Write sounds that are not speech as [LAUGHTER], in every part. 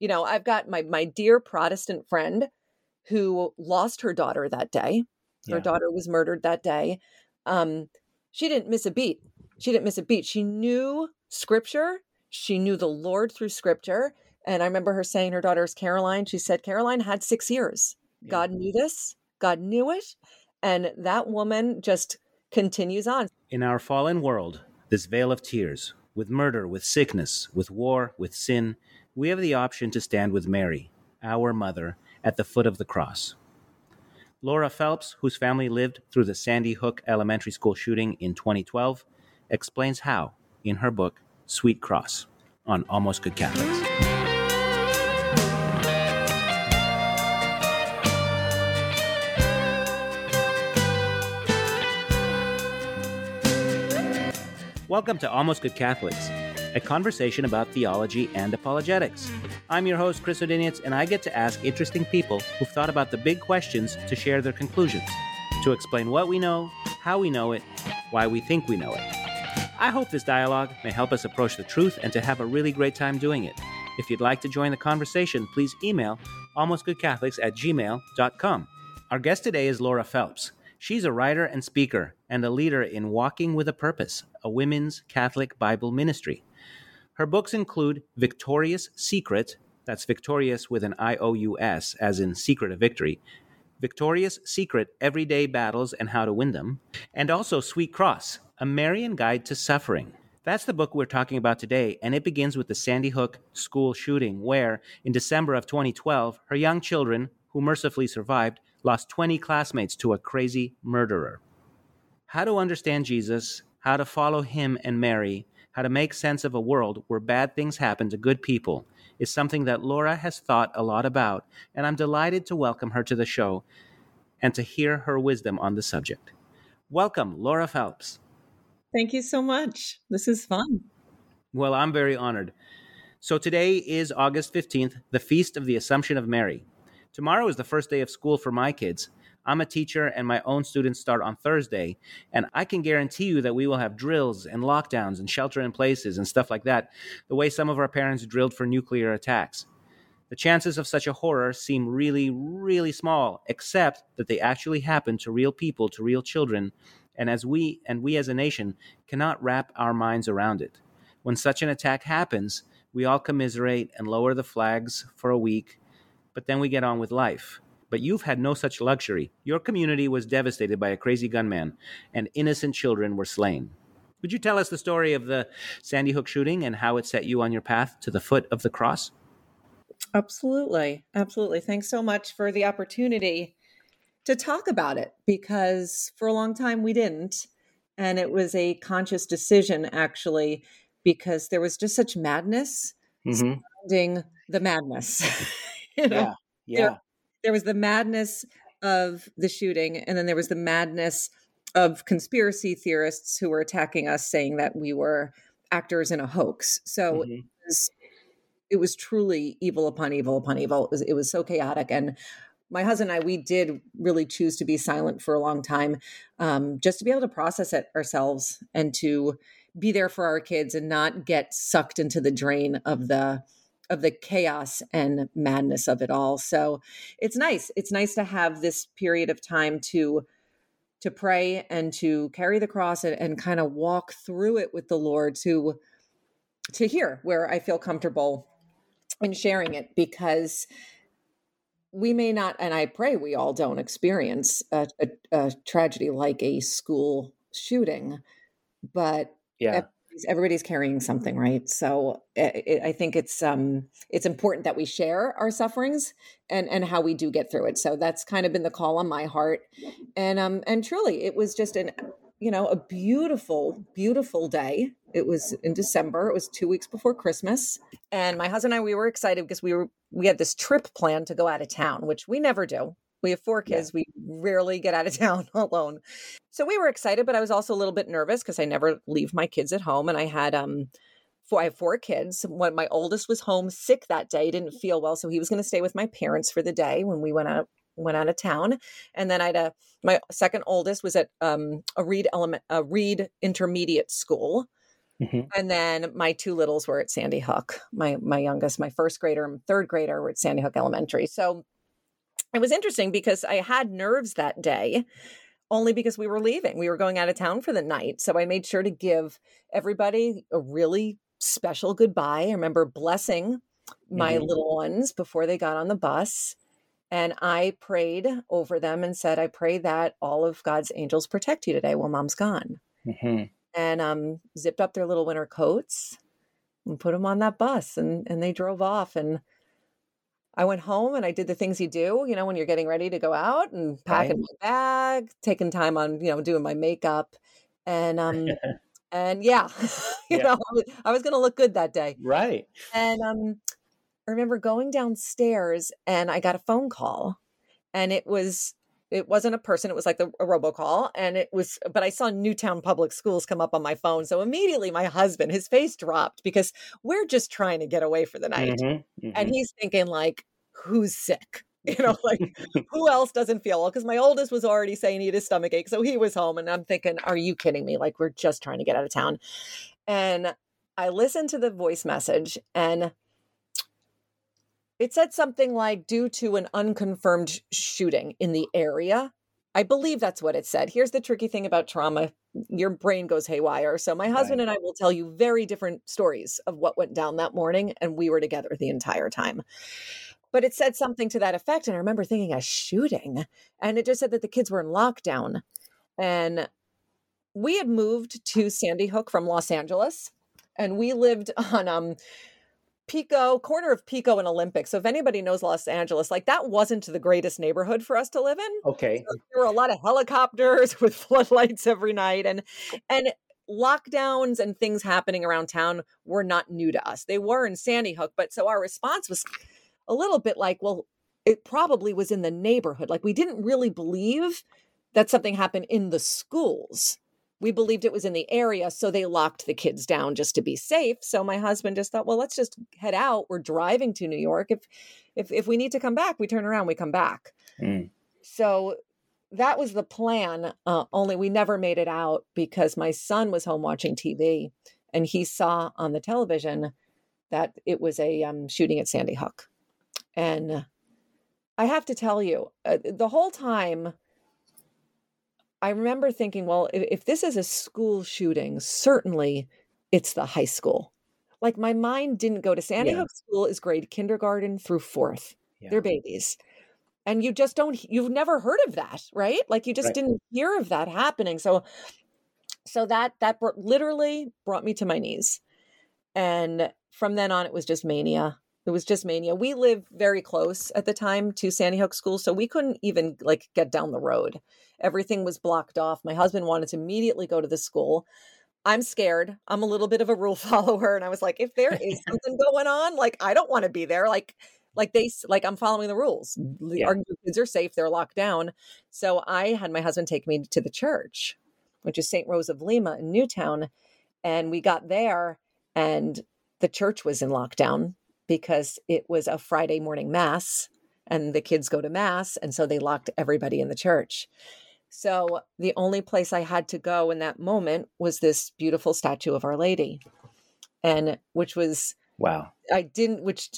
You know, I've got my my dear Protestant friend who lost her daughter that day. Her yeah. daughter was murdered that day. Um, she didn't miss a beat. She didn't miss a beat. She knew scripture. She knew the Lord through scripture. And I remember her saying her daughter's Caroline. She said Caroline had six years. Yeah. God knew this. God knew it. And that woman just continues on. In our fallen world, this vale of tears, with murder, with sickness, with war, with sin, we have the option to stand with Mary, our mother, at the foot of the cross. Laura Phelps, whose family lived through the Sandy Hook Elementary School shooting in 2012, explains how in her book, Sweet Cross, on Almost Good Catholics. Welcome to Almost Good Catholics a conversation about theology and apologetics. Mm-hmm. I'm your host, Chris Odinietz, and I get to ask interesting people who've thought about the big questions to share their conclusions, to explain what we know, how we know it, why we think we know it. I hope this dialogue may help us approach the truth and to have a really great time doing it. If you'd like to join the conversation, please email almostgoodcatholics at gmail.com. Our guest today is Laura Phelps. She's a writer and speaker and a leader in Walking with a Purpose, a women's Catholic Bible ministry. Her books include Victorious Secret, that's victorious with an I O U S, as in secret of victory, Victorious Secret Everyday Battles and How to Win Them, and also Sweet Cross, A Marian Guide to Suffering. That's the book we're talking about today, and it begins with the Sandy Hook school shooting, where, in December of 2012, her young children, who mercifully survived, lost 20 classmates to a crazy murderer. How to understand Jesus, how to follow him and Mary, how to make sense of a world where bad things happen to good people is something that Laura has thought a lot about, and I'm delighted to welcome her to the show and to hear her wisdom on the subject. Welcome, Laura Phelps. Thank you so much. This is fun. Well, I'm very honored. So today is August 15th, the Feast of the Assumption of Mary. Tomorrow is the first day of school for my kids, I'm a teacher and my own students start on Thursday. And I can guarantee you that we will have drills and lockdowns and shelter in places and stuff like that, the way some of our parents drilled for nuclear attacks. The chances of such a horror seem really, really small, except that they actually happen to real people, to real children, and as we and we as a nation cannot wrap our minds around it. When such an attack happens, we all commiserate and lower the flags for a week, but then we get on with life but you've had no such luxury. Your community was devastated by a crazy gunman, and innocent children were slain. Would you tell us the story of the Sandy Hook shooting and how it set you on your path to the foot of the cross? Absolutely. Absolutely. Thanks so much for the opportunity to talk about it because for a long time we didn't. And it was a conscious decision, actually, because there was just such madness mm-hmm. surrounding the madness. [LAUGHS] you know? Yeah. Yeah there was the madness of the shooting, and then there was the madness of conspiracy theorists who were attacking us, saying that we were actors in a hoax. So mm-hmm. it, was, it, was, truly evil upon evil upon evil. It was, it was so chaotic, and my husband and I, we did really choose to be silent for a long time, um, just to be able to process it ourselves and to be there for our kids and not get sucked into the drain of the of the chaos and madness of it all. So it's nice. It's nice to have this period of time to to pray and to carry the cross and, and kind of walk through it with the Lord to to hear where I feel comfortable in sharing it because we may not, and I pray we all don't experience a, a, a tragedy like a school shooting, but yeah everybody's carrying something right so it, it, i think it's um it's important that we share our sufferings and and how we do get through it so that's kind of been the call on my heart and um and truly it was just an you know, a beautiful, beautiful day. It was in December. It was two weeks before Christmas. And my husband and I, we were excited because we were we had this trip planned to go out of town, which we never do. We have four kids. Yeah. We rarely get out of [LAUGHS] town alone. So we were excited, but I was also a little bit nervous because I never leave my kids at home. And I had um four, I have four kids. When my oldest was home sick that day, didn't feel well, so he was going to stay with my parents for the day when we went out went out of town. And then I had a my second oldest was at um, a Reed element a Reed intermediate school. Mm-hmm. And then my two littles were at Sandy Hook. My my youngest, my first grader and third grader were at Sandy Hook Elementary. So it was interesting because I had nerves that day only because we were leaving. We were going out of town for the night. So I made sure to give everybody a really special goodbye. I remember blessing my mm-hmm. little ones before they got on the bus. And I prayed over them and said, I pray that all of God's angels protect you today while mom's gone. Mm-hmm. And um, zipped up their little winter coats and put them on that bus. And, and they drove off. And I went home and I did the things you do, you know, when you're getting ready to go out and packing right. my bag, taking time on, you know, doing my makeup. And um [LAUGHS] and yeah, [LAUGHS] you yeah. know, I was, I was going to look good that day. Right. And um I remember going downstairs and I got a phone call and it was it wasn't a person it was like the, a robocall and it was but i saw newtown public schools come up on my phone so immediately my husband his face dropped because we're just trying to get away for the night. Mm-hmm, mm-hmm. and he's thinking like who's sick? [LAUGHS] You know like [LAUGHS] who else doesn't feel well? Because my oldest was already saying he had a stomach ache so he was home and i'm thinking are you kidding me? Like we're just trying to get out of town. And i listened to the voice message and it said something like due to an unconfirmed shooting in the area. I believe that's what it said. Here's the tricky thing about trauma your brain goes haywire. So, my husband right. and I will tell you very different stories of what went down that morning, and we were together the entire time. But it said something to that effect. And I remember thinking, a shooting. And it just said that the kids were in lockdown. And we had moved to Sandy Hook from Los Angeles, and we lived on um, Pico, corner of Pico and Olympic. So if anybody knows Los Angeles, like that wasn't the greatest neighborhood for us to live in. Okay. So there were a lot of helicopters [LAUGHS] with floodlights every night and and lockdowns and things happening around town were not new to us. They were in Sandy Hook, but so our response was a little bit like, well, it probably was in the neighborhood. Like we didn't really believe that something happened in the schools we believed it was in the area so they locked the kids down just to be safe. So my husband just thought well let's just head out. We're driving to new york. If if if we need to come back we turn around we come back. Mm. so that was the plan uh, only we never made it out because my son was home watching tv and he saw on the television that it was a um, shooting at sandy hook. And i have to tell you uh, the whole time I remember thinking, well, if, if this is a school shooting, certainly it's the high school. Like my mind didn't go to Sandy yeah. Hook School is grade kindergarten through fourth. Yeah. They're babies. And you just don't you've never heard of that, right? Like you just right. didn't hear of that happening. So so that that brought, literally brought me to my knees. And from then on it was just mania. It was just mania. We lived very close at the time to Sandy Hook School, so we couldn't even like get down the road. Everything was blocked off. My husband wanted to immediately go to the school. I'm scared. I'm a little bit of a rule [LAUGHS] follower. And I was like, if there is [LAUGHS] something going on, like, I don't want to be there. Like, like they like i'm following the rules yeah. our kids are safe they're locked down so i had my husband take me to the church which is st rose of lima in newtown and we got there and the church was in lockdown because it was a friday morning mass and the kids go to mass and so they locked everybody in the church so the only place I had to go in that moment was this beautiful statue of Our Lady. And which was wow. I didn't which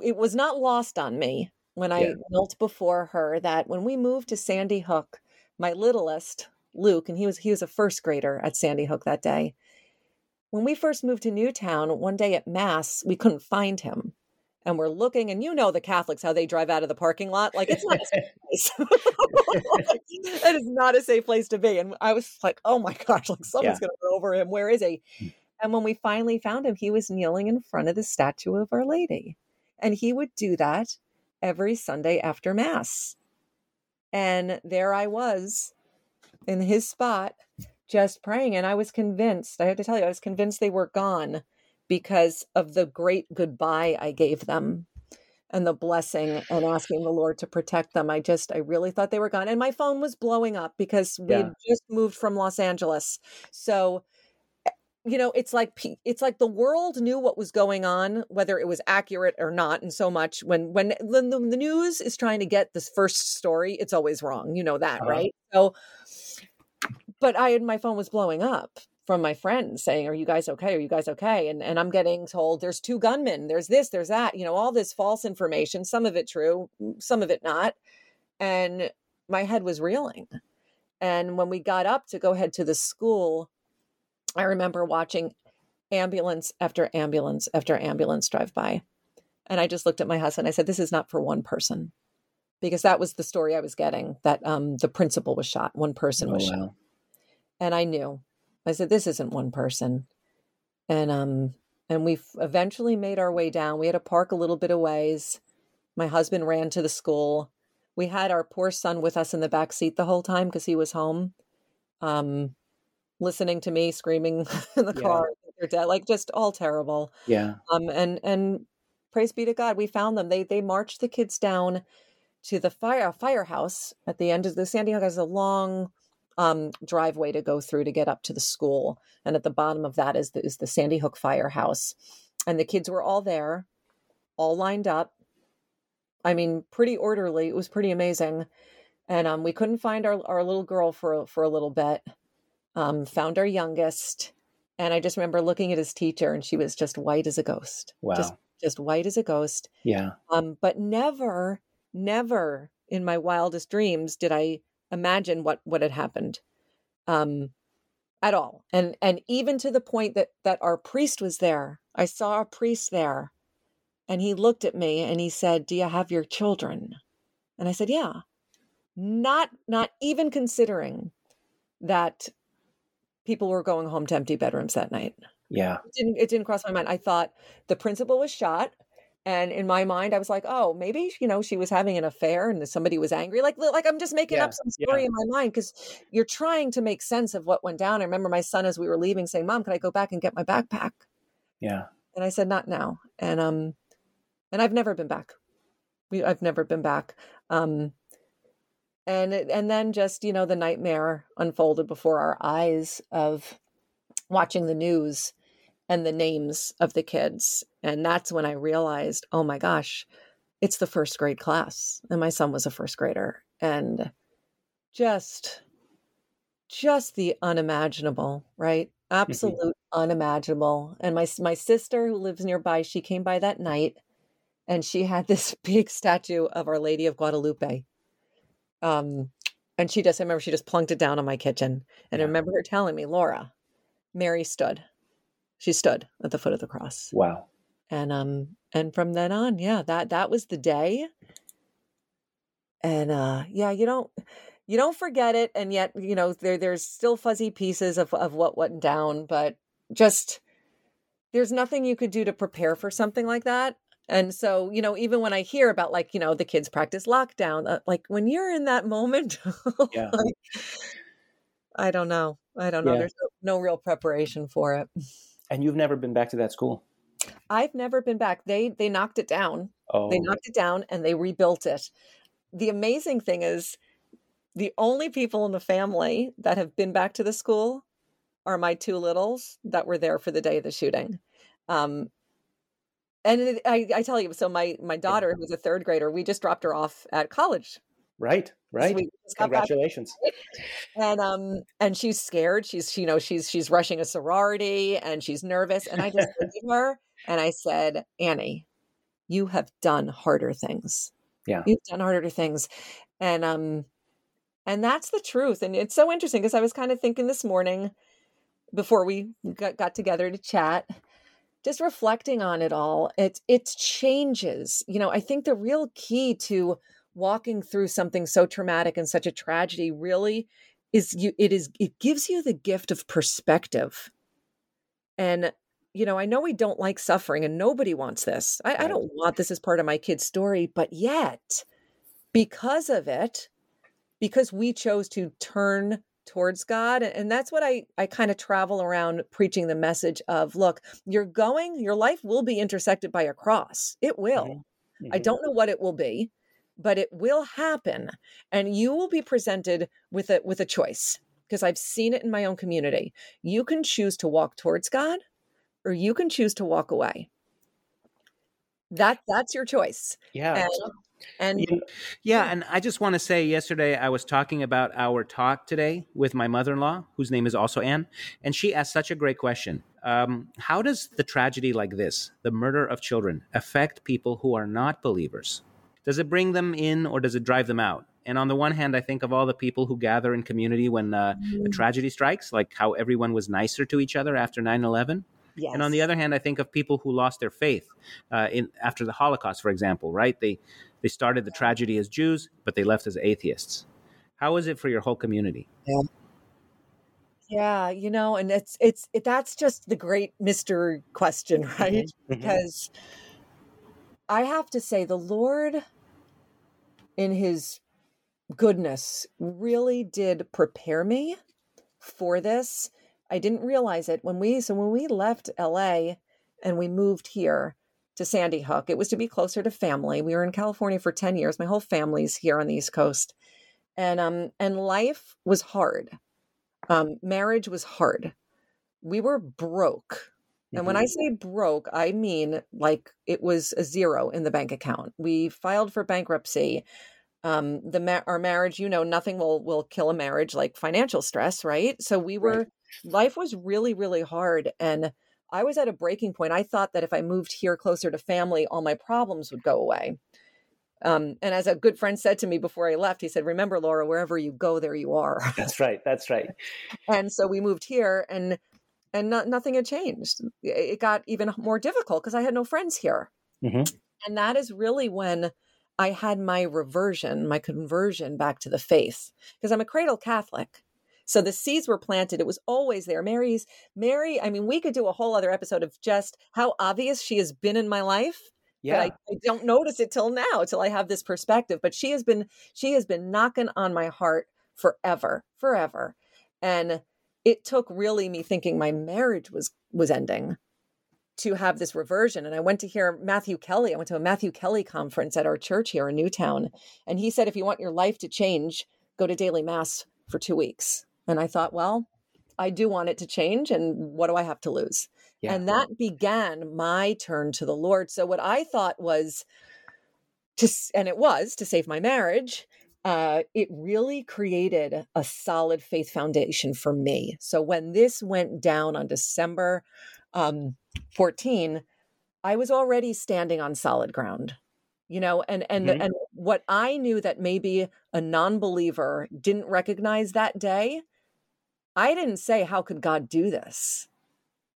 it was not lost on me when I yeah. knelt before her that when we moved to Sandy Hook, my littlest, Luke, and he was he was a first grader at Sandy Hook that day. When we first moved to Newtown, one day at Mass, we couldn't find him. And we're looking and you know the catholics how they drive out of the parking lot? Like it's not a safe [LAUGHS] place. [LAUGHS] It is not a safe place to be. And i was like oh my gosh like someone's yeah. gonna run over him. Where is he? Hmm. and when we finally found him he was kneeling in front of the statue of our lady. And he would do that every sunday after mass. And there i was in his spot just praying. And I was convinced, I have to tell you, I was convinced they were gone because of the great goodbye I gave them and the blessing and asking the Lord to protect them. I just, I really thought they were gone. And my phone was blowing up because we Yeah. just moved from Los Angeles. So, eh, you know, it's like it's like the world knew what was going on, whether it was accurate or not. And so much when when when the, the news is trying to get this first story, it's always wrong. You know that, Uh-huh. right? So, but I had my phone was blowing up from my friends saying, "Are you guys okay? Are you guys okay?" And and I'm getting told there's two gunmen, there's this, there's that, you know, all this false information, some of it true, some of it not. And my head was reeling. And when we got up to go head to the school, I remember watching ambulance after ambulance after ambulance drive by. And I just looked at my husband. I said, This is not for one person. Because that was the story I was getting that um, the principal was shot, one person Oh, was shot wow. And I knew. I said, "This isn't one person," and um, and we eventually made our way down. We had to park a little bit of ways. My husband ran to the school. We had our poor son with us in the back seat the whole time because he was home, um, listening to me screaming [LAUGHS] in the Yeah. car. They're dead, like just all terrible. Yeah. Um, and and praise be to God, we found them. They they marched the kids down to the fire firehouse at the end of the Sandy Hook has a long um, driveway to go through to get up to the school, and at the bottom of that is the, is the Sandy Hook firehouse, and the kids were all there, all lined up. I mean, pretty orderly. It was pretty amazing, and um, we couldn't find our our little girl for for a little bit. Um, found our youngest, and I just remember looking at his teacher, and she was just white as a ghost. Wow. Just just white as a ghost. yeah. Um, but never, never in my wildest dreams did I imagine what what had happened, um, at all. And and even to the point that that our priest was there. I saw a priest there, and he looked at me and he said, "Do you have your children?" And I said, "Yeah." Not not even considering that people were going home to empty bedrooms that night Yeah. it didn't it didn't cross my mind. I thought the principal was shot. And in my mind, I was like, "Oh, maybe you know she was having an affair, and somebody was angry." Like, like I'm just making Yeah, up some yeah. story in my mind because you're trying to make sense of what went down. I remember my son as we were leaving saying, "Mom, can I go back and get my backpack?" Yeah. And I said, "Not now." And um, and I've never been back. We, I've never been back. Um, and it- and then just you know the nightmare unfolded before our eyes of watching the news and the names of the kids. And that's when I realized, oh my gosh, it's the first grade class. And my son was a first grader. And just just the unimaginable, right? Absolute unimaginable. And my my sister who lives nearby, she came by that night and she had [LAUGHS] this big statue of Our Lady of Guadalupe. Um and she just I remember she just plunked it down on my kitchen. And I remember her telling me, Laura, Mary stood. She stood at the foot of the cross. Wow. And um and from then on, yeah, that that was the day. And uh yeah, you don't you don't forget it and yet, you know, there there's still fuzzy pieces of of what went down, but just there's nothing you could do to prepare for something like that. And so, you know, even when I hear about like, you know, the kids practice lockdown, uh, like when you're in that moment, [LAUGHS] Yeah. like, I don't know. I don't know. Yeah. There's no, no real preparation for it. And you've never been back to that school? I've never been back. They they knocked it down. Oh. They knocked it down and they rebuilt it. The amazing thing is the only people in the family that have been back to the school are my two littles that were there for the day of the shooting. Um, and it, I, I tell you, so my my daughter, who's a third grader, we just dropped her off at college. Right. Right. we just got back Congratulations. [LAUGHS] and um and she's scared she's you know she's she's rushing a sorority and she's nervous and i just [LAUGHS] looked at her and i said annie you have done harder things Yeah. you've done harder things and um and that's the truth and it's so interesting because i was kind of thinking this morning before we got, got together to chat just reflecting on it all it it changes you know i think the real key to walking through something so traumatic and such a tragedy really is you it is it gives you the gift of perspective and you know i know we don't like suffering and nobody wants this I, I don't want this as part of my kid's story but yet because of it because we chose to turn towards God. And that's what I, I kind of travel around preaching the message of look, you're going, your life will be intersected by a cross. It will. Mm-hmm. I mm-hmm. don't know what it will be, but it will happen. And you will be presented with a with a choice. Because I've seen it in my own community. You can choose to walk towards God or you can choose to walk away. That that's your choice. Yeah. And and yeah, and I just want to say yesterday I was talking about our talk today with my mother in law, whose name is also Anne, and she asked such a great question. Um, how does the tragedy like this, the murder of children, affect people who are not believers? Does it bring them in or does it drive them out? And on the one hand, I think of all the people who gather in community when uh, mm. a tragedy strikes, like how everyone was nicer to each other after 9 11. Yes. And on the other hand, I think of people who lost their faith uh, in after the Holocaust, for example. Right? They they started the tragedy as Jews, but they left as atheists. How is it for your whole community? Yeah. Yeah, you know, and it's it's it, that's just the great Mister question, [LAUGHS] right? Mm-hmm. mm-hmm. Because I have to say, the Lord, in His goodness, really did prepare me for this. I didn't realize it when we so when we left LA and we moved here to Sandy Hook. It was to be closer to family. We were in California for 10 years. My whole family's here on the East Coast. And um and life was hard. Um marriage was hard. We were broke. And when I mm-hmm. say broke, I mean like it was a zero in the bank account. We filed for bankruptcy. Um, the ma- our marriage, you know, nothing will will kill a marriage like financial stress, right? So we were, right. life was really really hard, and I was at a breaking point. I thought that if I moved here closer to family, all my problems would go away. Um, and as a good friend said to me before I left, he said, Remember, Laura, wherever you go, there you are. That's right. That's right. [LAUGHS] and so we moved here and and not, nothing had changed. It got even more difficult because I had no friends here. Mm-hmm. And that is really when I had my reversion, my conversion back to the faith, because I'm a cradle Catholic. So the seeds were planted. It was always there. Mary's Mary. I mean, we could do a whole other episode of just how obvious she has been in my life. Yeah. I, I, don't notice it till now, till I have this perspective. But she has been, she has been knocking on my heart forever, forever. And it took really me thinking my marriage was was ending to have this reversion. And I went to hear Matthew Kelly. I went to a Matthew Kelly conference at our church here in Newtown. And he said, if you want your life to change, go to daily mass for two weeks. And I thought, well, I do want it to change. And what do I have to lose? Yeah. And that began my turn to the Lord. So, what I thought was to, and it was to save my marriage, uh, it really created a solid faith foundation for me. So, when this went down on December um, 14, I was already standing on solid ground you know and and mm-hmm. and what i knew that maybe a non-believer didn't recognize that day I didn't say, How could God do this?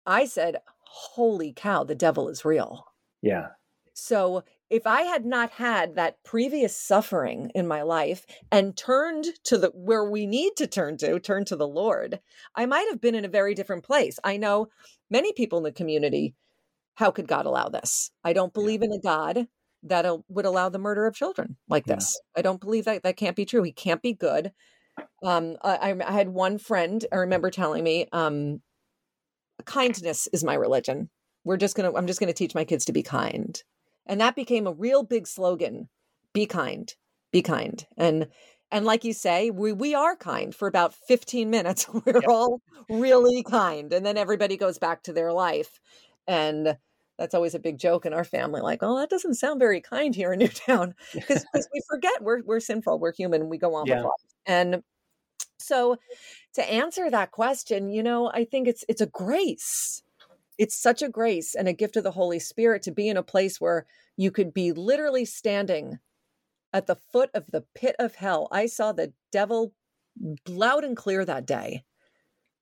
I said, Holy cow, the devil is real. Yeah. So if I had not had that previous suffering in my life and turned to the where we need to turn to, turn to the Lord, I might have been in a very different place. I know many people in the community. How could God allow this? I don't believe in a God that would allow the murder of children like this. Yeah. I don't believe that that can't be true. He can't be good. Um, I, I had one friend I remember telling me, um, kindness is my religion. We're just gonna, I'm just gonna teach my kids to be kind, and that became a real big slogan: "Be kind, be kind." And and like you say, we we are kind for about 15 minutes. [LAUGHS] We're yep. all really kind, and then everybody goes back to their life, and that's always a big joke in our family like oh that doesn't sound very kind here in [LAUGHS] newtown [LAUGHS] because we forget we're, we're sinful we're human we go on yeah. with life and so to answer that question, you know, I think it's it's a grace. It's such a grace and a gift of the Holy Spirit to be in a place where you could be literally standing at the foot of the pit of hell. I saw the devil loud and clear that day.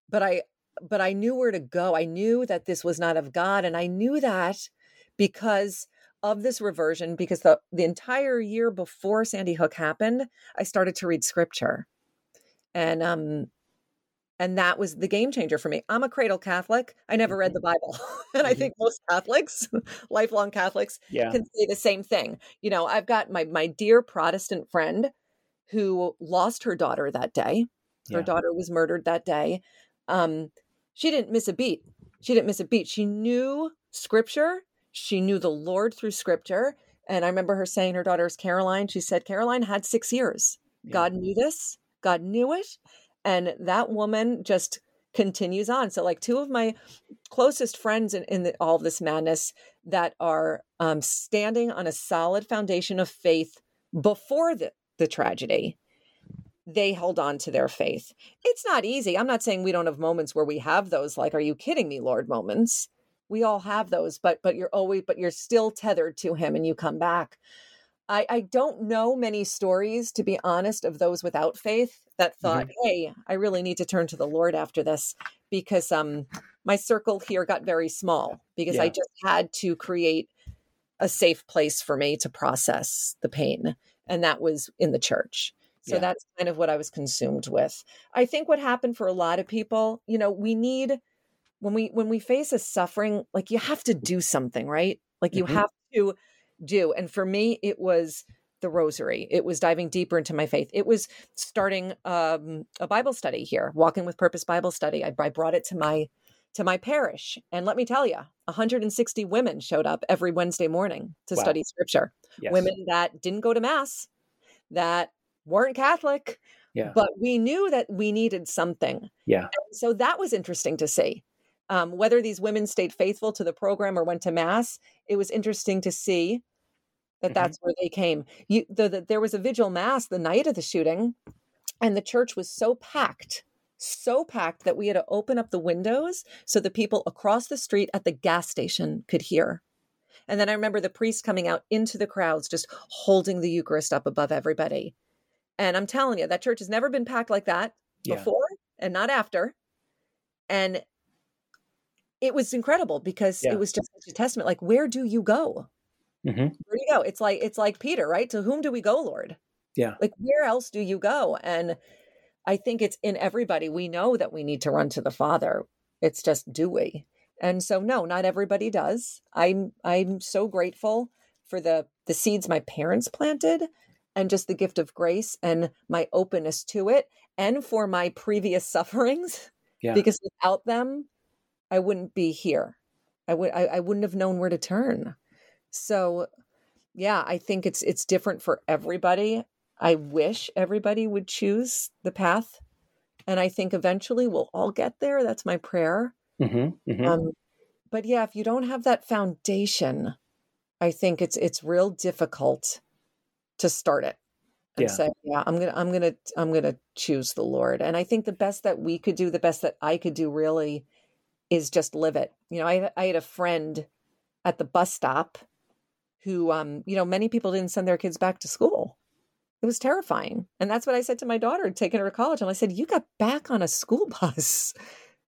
But I but I knew where to go. I knew that this was not of God and I knew that because of this reversion because the the entire year before Sandy Hook happened, I started to read scripture and um and that was the game changer for me. I'm a cradle Catholic. I never read mm-hmm. the Bible. [LAUGHS] and I mm-hmm. think most Catholics, [LAUGHS] lifelong Catholics, yeah. can say the same thing. You know, I've got my my dear Protestant friend who lost her daughter that day. Her yeah. daughter was murdered that day. Um, she didn't miss a beat. She didn't miss a beat. She knew scripture. She knew the Lord through scripture. And I remember her saying her daughter's Caroline. She said Caroline had six years. Yeah. God knew this. God knew it. And that woman just continues on. So, like two of my closest friends in, in the, all this madness that are um, standing on a solid foundation of faith before the, the tragedy, they held on to their faith. It's not easy. I'm not saying we don't have moments where we have those, like, are you kidding me, Lord moments. We all have those, but but you're always but you're still tethered to him and you come back. I, I don't know many stories, to be honest, of those without faith that thought, mm-hmm. "Hey, I really need to turn to the Lord after this," because um, my circle here got very small because yeah. I just had to create a safe place for me to process the pain, and that was in the church. So yeah. that's kind of what I was consumed with. I think what happened for a lot of people, you know, we need when we when we face a suffering, like you have to do something, right? Like you mm-hmm. have to do. And for me, it was the rosary. It was diving deeper into my faith. It was starting um, a Bible study here, Walking with Purpose Bible Study. I, I brought it to my to my parish, and let me tell you, 160 women showed up every Wednesday morning to wow. study Scripture. Yes. Women that didn't go to mass, that weren't Catholic, yeah. but we knew that we needed something. Yeah. And so that was interesting to see. Um, whether these women stayed faithful to the program or went to mass, it was interesting to see that mm-hmm. that's where they came. You, the, the, there was a vigil mass the night of the shooting, and the church was so packed, so packed that we had to open up the windows so the people across the street at the gas station could hear. And then I remember the priest coming out into the crowds, just holding the Eucharist up above everybody. And I'm telling you, that church has never been packed like that yeah. before and not after. And it was incredible because yeah. it was just such a testament. Like, where do you go? Mm-hmm. Where do you go? It's like it's like Peter, right? To whom do we go, Lord? Yeah. Like where else do you go? And I think it's in everybody. We know that we need to run to the Father. It's just do we? And so no, not everybody does. I'm I'm so grateful for the the seeds my parents planted and just the gift of grace and my openness to it and for my previous [LAUGHS] sufferings. Yeah. Because without them, I wouldn't be here. I would I, I wouldn't have known where to turn. So yeah, I think it's it's different for everybody. I wish everybody would choose the path. And I think eventually we'll all get there. That's my prayer. Mm-hmm, mm-hmm. Um, but yeah, if you don't have that foundation, I think it's it's real difficult to start it and yeah. say, yeah, I'm gonna I'm gonna I'm gonna choose the Lord. And I think the best that we could do, the best that I could do really is just live it. You know, I I had a friend at the bus stop who um, you know, many people didn't send their kids back to school. It was terrifying. And that's what I said to my daughter taking her to college. And I said, You got back on a school [LAUGHS] bus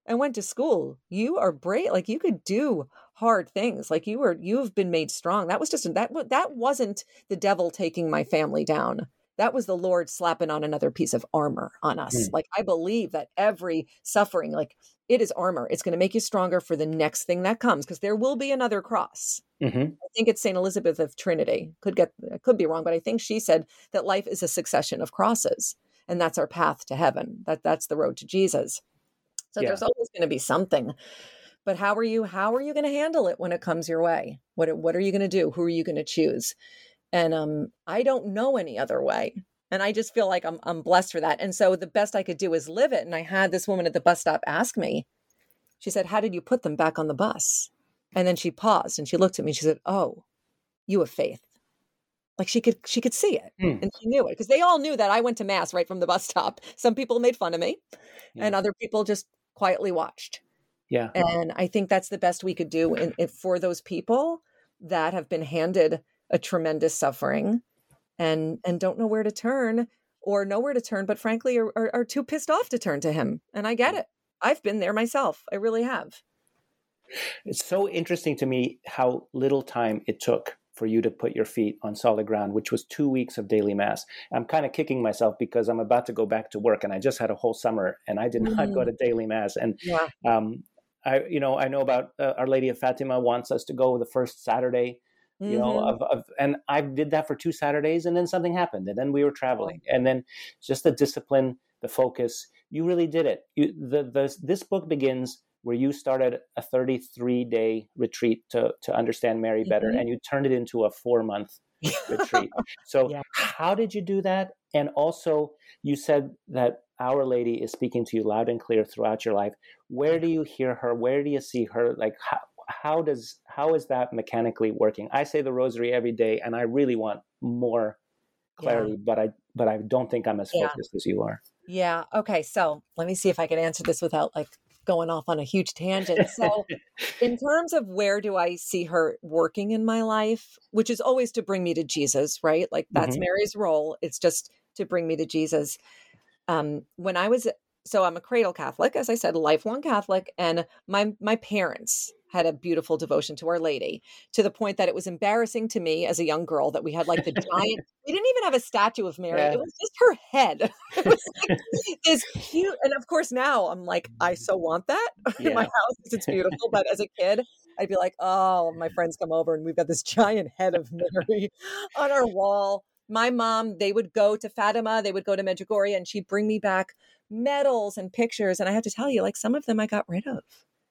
and went to school. You are brave. Like you could do hard things. Like you were you've been made strong. That was just that that wasn't the devil taking my family down that was the lord slapping on another piece of armor on us mm. like i believe that every suffering like it is armor. It's going to make you stronger for the next thing that comes because there will be another cross. Mm-hmm. i think it's saint elizabeth of trinity. Could get I could be wrong but i think she said that life is a succession of crosses and that's our path to heaven. That that's the road to jesus. So yeah. there's always going to be something. But how are you how are you going to handle it when it comes your way? What what are you going to do? Who are you going to choose? And um, I don't know any other way. And I just feel like I'm, I'm blessed for that. And so the best I could do is live it. And I had this woman at the bus stop ask me, she said, How did you put them back on the bus? And then she paused and she looked at me. She said, Oh, you have faith. Like she could she could see it mm. and she knew it because they all knew that I went to mass right from the bus stop. Some people made fun of me yeah. and other people just quietly watched. Yeah. And I think that's the best we could do in, in, for those people that have been handed a tremendous suffering and and don't know where to turn or know where to turn but frankly are, are, are too pissed off to turn to him and i get it i've been there myself i really have it's so interesting to me how little time it took for you to put your feet on solid ground, which was two weeks of daily mass. I'm kind of kicking myself because I'm about to go back to work, and I just had a whole summer, and I did not mm-hmm. go to daily mass. And yeah. um, I, you know, I know about uh, Our Lady of Fatima wants us to go the first Saturday you mm-hmm. know of, of, and i did that for two saturdays and then something happened and then we were traveling and then just the discipline the focus you really did it. You, the, the, this book begins where you started a 33 day retreat to, to understand Mary better, mm-hmm. and you turned it into a four month retreat. [LAUGHS] So, yeah. how did you do that? And also, you said that Our Lady is speaking to you loud and clear throughout your life. Where do you hear her? Where do you see her? Like, how, how does how is that mechanically working? I say the Rosary every day, and I really want more clarity, yeah. but I but I don't think I'm as focused as you are. Yeah. Okay. So let me see if I can answer this without like going off on a huge tangent. So, [LAUGHS] in terms of where do I see her working in my life, which is always to bring me to Jesus, right? Like that's mm-hmm. Mary's role. It's just to bring me to Jesus. Um, when I was so I'm a cradle Catholic, as I said, lifelong Catholic, and my my parents had a beautiful devotion to Our Lady to the point that it was embarrassing to me as a young girl that we had like the giant. [LAUGHS] we didn't even have a statue of Mary; yeah. it was just her head. [LAUGHS] It was like this cute, and of course now I'm like, I mm. so want that yeah. [LAUGHS] in my house because it's beautiful. But as a kid, I'd be like, oh, my friends come over and we've got this giant head of Mary on our wall. My mom, they would go to Fatima, they would go to Medjugorje, and she'd bring me back medals and pictures. And I have to tell you, like some of them I got rid of.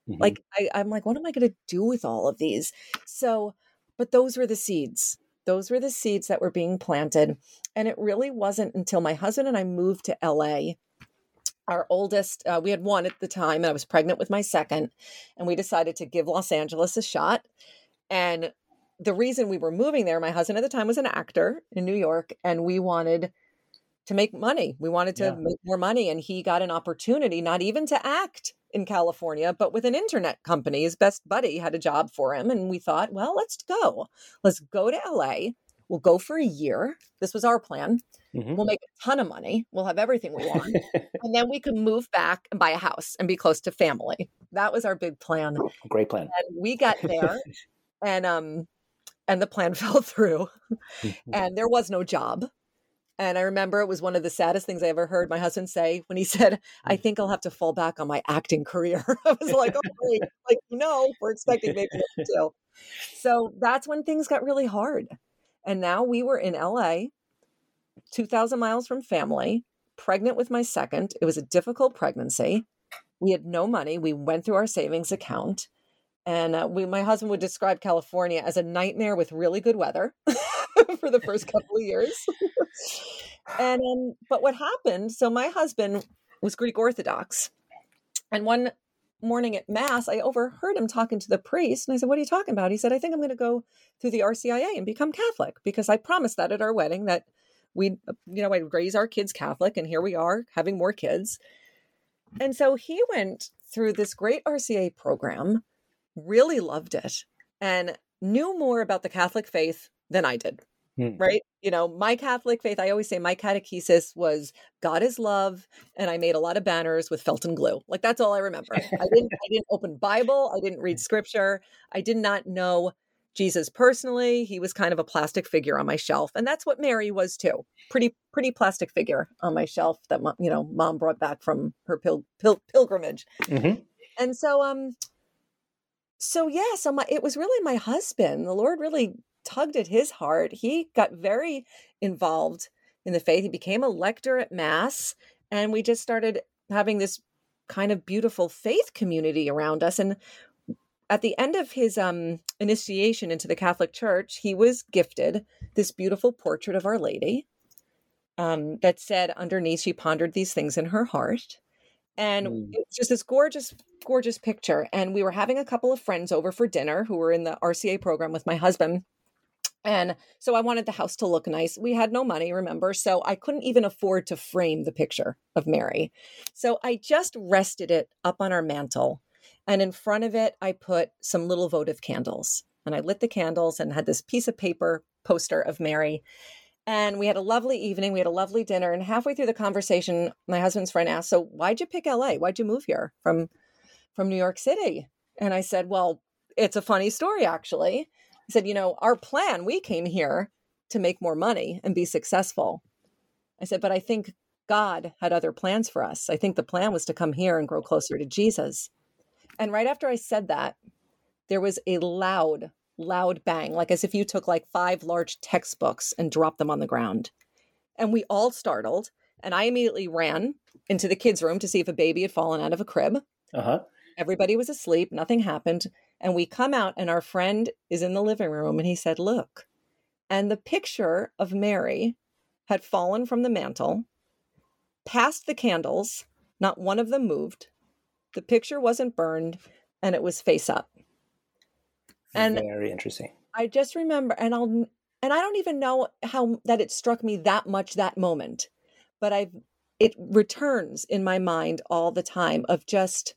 Mm-hmm. Like I, I'm like, what am I going to do with all of these? So, but those were the seeds. Those were the seeds that were being planted. And it really wasn't until my husband and I moved to LA. Our oldest, uh, we had one at the time, and I was pregnant with my second. And we decided to give Los Angeles a shot. And the reason we were moving there, my husband at the time was an actor in New York, and we wanted to make money. We wanted to yeah. make more money. And he got an opportunity, not even to act in California, but with an internet company. His best buddy had a job for him. And we thought, well, let's go. Let's go to LA. We'll go for a year. This was our plan. Mm-hmm. We'll make a ton of money. We'll have everything we want. [LAUGHS] and then we can move back and buy a house and be close to family. That was our big plan. Great plan. And we got there [LAUGHS] and um and the plan [LAUGHS] fell through. Mm-hmm. and there was no job. And I remember it was one of the saddest things I ever heard my husband say when he said, I mm. think I'll have to fall back on my acting career. [LAUGHS] I was like, oh, [LAUGHS] wait. like, no, we're expecting maybe [LAUGHS] two. So that's when things got really hard. And now we were in LA, 2,000 miles from family, pregnant with my second. It was a difficult pregnancy. We had no money. We went through our savings account. And uh, we, my husband would describe California as a nightmare with really good weather [LAUGHS] for the first couple of years. [LAUGHS] and um, but what happened? So my husband was Greek Orthodox, and one morning at mass, I overheard him talking to the priest, and I said, "What are you talking about?" He said, "I think I'm going to go through the RCIA and become Catholic because I promised that at our wedding that we, you know, I'd raise our kids Catholic, and here we are having more kids." And so he went through this great RCIA program really loved it and knew more about the Catholic faith than I did. Hmm. Right. You know, my Catholic faith, I always say my catechesis was God is love. And I made a lot of banners with felt and glue. Like that's all I remember. I didn't, I didn't open Bible. I didn't read [LAUGHS] scripture. I did not know Jesus personally. He was kind of a plastic figure on my shelf. And that's what Mary was too. Pretty, pretty plastic figure on my shelf that, you know, mom brought back from her pil- pil- pilgrimage. Mm-hmm. And so, um, so yeah, so my it was really my husband. The Lord really tugged at his heart. He got very involved in the faith. He became a lector at Mass, and we just started having this kind of beautiful faith community around us. And at the end of his um, initiation into the Catholic Church, he was gifted this beautiful portrait of Our Lady um, that said underneath, she pondered these things in her heart. And mm. it's just this gorgeous, gorgeous picture. And we were having a couple of friends over for dinner who were in the RCIA program with my husband. And so I wanted the house to look nice. We had no money, remember? So I couldn't even afford to frame the picture of Mary. So I just rested it up on our mantle. And in front of it, I put some little votive candles. And I lit the candles and had this piece of paper poster of Mary. And we had a lovely evening. We had a lovely dinner. And halfway through the conversation, my husband's friend asked, "So why'd you pick LA? Why'd you move here from from New York City?" And I said, "Well, it's a funny story, actually." I said, "You know, our plan. We came here to make more money and be successful." I said, "But I think God had other plans for us. I think the plan was to come here and grow closer to Jesus." And right after I said that, there was a loud loud bang, like as if you took like five large textbooks and dropped them on the ground. And we all startled. And I immediately ran into the kids' room to see if a baby had fallen out of a crib. Uh-huh. Everybody was asleep, nothing happened. And we come out, and our friend is in the living room, and he said, Look. And the picture of Mary had fallen from the mantle, past the candles, not one of them moved. The picture wasn't burned, and it was face up. And very interesting. I just remember, and I'll, and I don't even know how that it struck me that much that moment, but I've, it returns in my mind all the time of just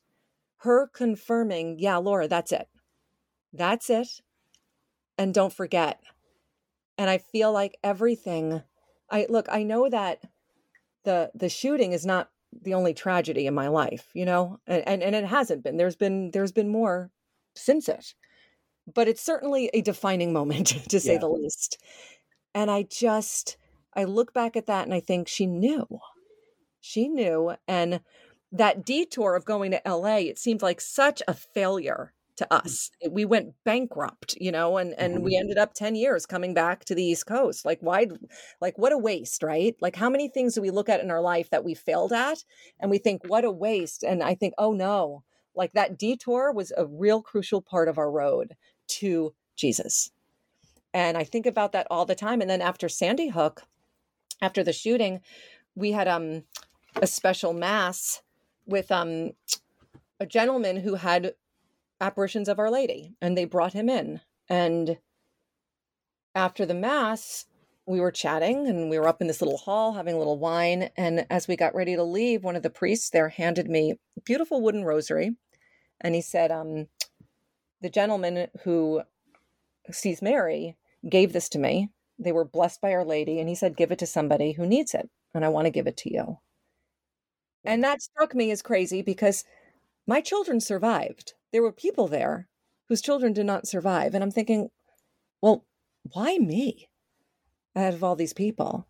her confirming, yeah, Laura, that's it. That's it. And don't forget. And I feel like everything I look, I know that the the shooting is not the only tragedy in my life, you know, and, and, and it hasn't been. There's been there's been more since it, but it's certainly a defining moment [LAUGHS] to say yeah. the least. And I just I look back at that and I think she knew, she knew, and that detour of going to LA, it seemed like such a failure to mm. us. We went bankrupt, you know, and and mm-hmm. we ended up 10 years coming back to the East Coast. Like why like what a waste, right? Like how many things do we look at in our life that we failed at and we think what a waste and I think oh no, like that detour was a real crucial part of our road to Jesus. And I think about that all the time and then after Sandy Hook, after the shooting, we had um a special mass with um a gentleman who had apparitions of Our Lady, and they brought him in. And after the mass, we were chatting and we were up in this little hall having a little wine. And as we got ready to leave, one of the priests there handed me a beautiful wooden rosary. And he said, um, The gentleman who sees Mary gave this to me. They were blessed by Our Lady. And he said, Give it to somebody who needs it. And I want to give it to you. And that struck me as crazy because my children survived there were people there whose children did not survive. And I'm thinking, well, why me out of all these people?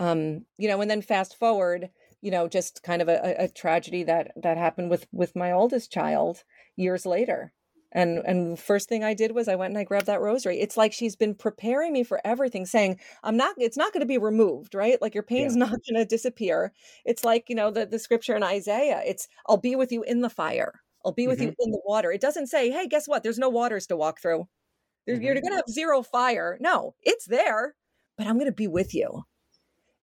Um, you know, and then fast forward, you know, just kind of a, a tragedy that that happened with with my oldest child years later. And and first thing I did was I went and I grabbed that rosary. It's like she's been preparing me for everything, saying, I'm not it's not going to be removed, right? Like your pain's yeah. not going to disappear. It's like, you know, the, the scripture in Isaiah, it's I'll be with you in the fire I'll be with mm-hmm. you in the water. It doesn't say, hey, guess what? There's no waters to walk through. Mm-hmm. You're going to have zero fire. No, it's there, but I'm going to be with you.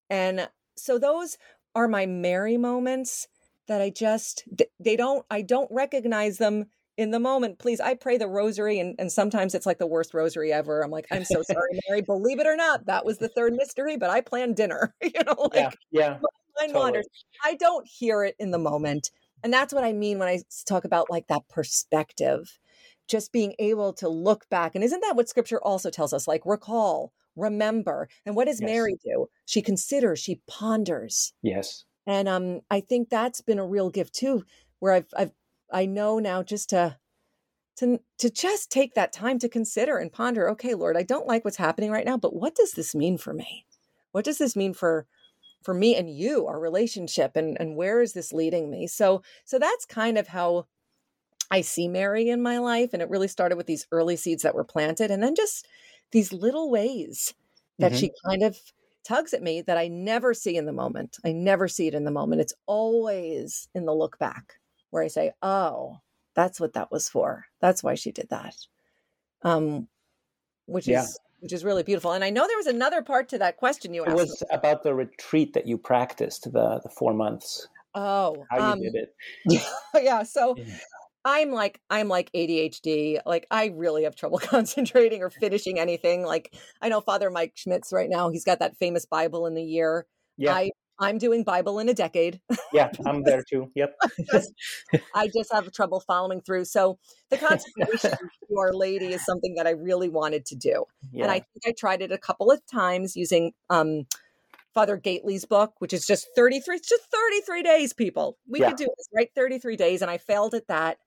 And so those are my Mary moments that I just, they don't, I don't recognize them in the moment. Please, I pray the rosary, and, and sometimes it's like the worst rosary ever. I'm like, I'm so [LAUGHS] sorry, Mary. Believe it or not, that was the third mystery, but I planned dinner. [LAUGHS] you know, like, yeah, yeah. Totally. wanders. I don't hear it in the moment. And that's what I mean when I talk about like that perspective, just being able to look back. And isn't that what scripture also tells us? Like, recall, remember. And what does yes. Mary do? She considers, she ponders. Yes. And um, I think that's been a real gift too, where I've, I've, I know now just to, to, to just take that time to consider and ponder, okay, Lord, I don't like what's happening right now, but what does this mean for me? What does this mean for for me and you our relationship and and where is this leading me so so that's kind of how i see mary in my life and it really started with these early seeds that were planted and then just these little ways that mm-hmm. she kind of tugs at me that i never see in the moment i never see it in the moment it's always in the look back where i say oh that's what that was for that's why she did that um which yeah. is which is really beautiful. And I know there was another part to that question you asked. It was about the retreat that you practiced, the the four months. Oh, how um, you did it? [LAUGHS] yeah. So I'm like I'm like ADHD. Like I really have trouble [LAUGHS] concentrating or finishing anything. Like I know Father Mike Schmitz right now. He's got that famous Bible in the year. Yeah. I I'm doing Bible in a decade. Yeah, [LAUGHS] I'm there too. Yep. just, I just have trouble following through. So the consecration [LAUGHS] to Our Lady is something that I really wanted to do, yeah. and I think I tried it a couple of times using um, Father Gaitley's book, which is just 33. It's just 33 days, people. We yeah. could do this, right? 33 days, and I failed at that.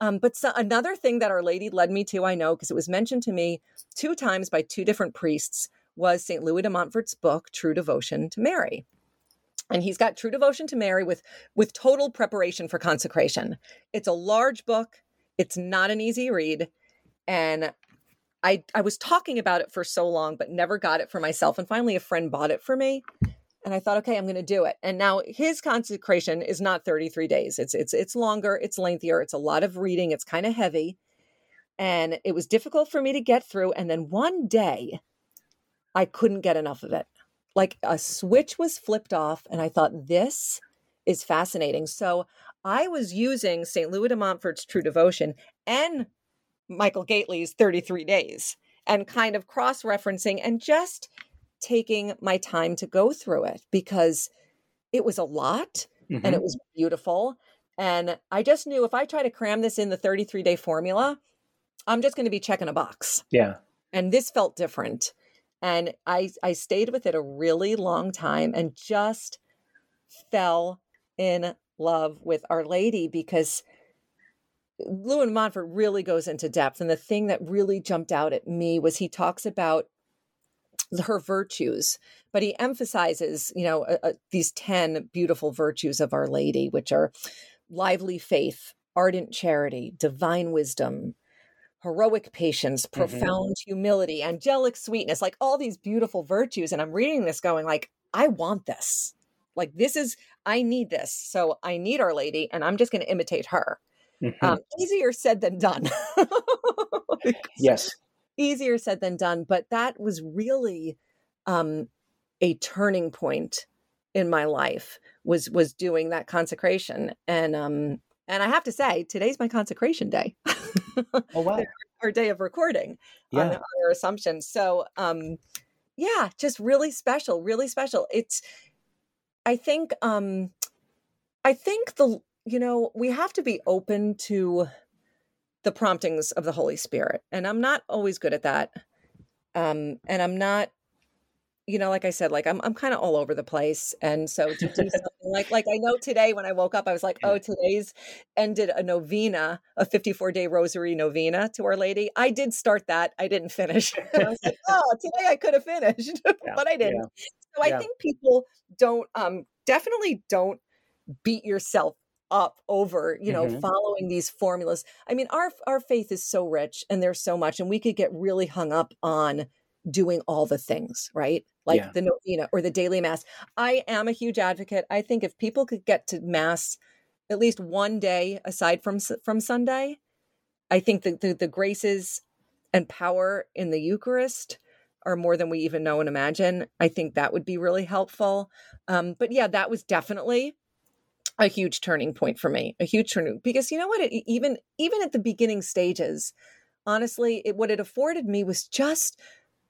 Um, but so, another thing that Our Lady led me to, I know, because it was mentioned to me two times by two different priests, was St. Louis de Montfort's book, True Devotion to Mary and he's got true devotion to mary with with total preparation for consecration it's a large book it's not an easy read and i i was talking about it for so long but never got it for myself and finally a friend bought it for me and I thought, okay, I'm going to do it. And now his consecration is not 33 days. It's it's it's longer, it's lengthier, it's a lot of reading, it's kind of heavy. And it was difficult for me to get through. And then one day, I couldn't get enough of it. Like a switch was flipped off, and I thought, this is fascinating. So I was using St. Louis de Montfort's True Devotion and Michael Gaitley's 33 Days and kind of cross referencing and just taking my time to go through it because it was a lot mm-hmm. and it mm-hmm. was beautiful. And I just knew if I try to cram this in the 33 day formula, I'm just going to be checking a box. Yeah. And this felt different. And I I stayed with it a really long time and just fell in love with Our Lady because Louis Montfort really goes into depth. And the thing that really jumped out at me was he talks about her virtues, but he emphasizes, you know, uh, these 10 beautiful virtues of Our Lady, which are lively faith, ardent charity, divine wisdom, heroic patience, mm-hmm. profound mm-hmm. humility, angelic sweetness, like all these beautiful virtues. And I'm reading this going like, I want this. Like this is, I need this. So I need Our Lady, and I'm just going to imitate her. Mm-hmm. Um, easier said than done. [LAUGHS] [LAUGHS] yes easier said than done, but that was really um, a turning point in my life was was doing that consecration and um and I have to say today's my consecration day. oh wow. [LAUGHS] Our day of recording yeah. on, on our assumptions. So um yeah, just really special, really special. It's I think um I think the you know, we have to be open to the promptings of the Holy Spirit. And I'm not always good at that. Um, and I'm not, you know, like I said, like I'm I'm kind of all over the place. And so to do something like like I know today when I woke up, I was like, oh, today's ended a novena, a 54 day rosary novena to Our Lady. I did start that. I didn't finish. [LAUGHS] I was like, [LAUGHS] oh, today I could have finished, [LAUGHS] yeah, but I didn't. Yeah. So I yeah. think people don't um definitely don't beat yourself up over you know mm-hmm. following these formulas i mean our our faith is so rich and there's so much and we could get really hung up on doing all the things right like yeah. the novena or the daily mass. I am a huge advocate. I think if people could get to mass at least one day aside from from sunday i think the, the, the graces and power in the eucharist are more than we even know and imagine. I think that would be really helpful. Um, but yeah that was definitely a huge turning point for me a huge turning because you know what? It, even even at the beginning stages honestly it, what it afforded me was just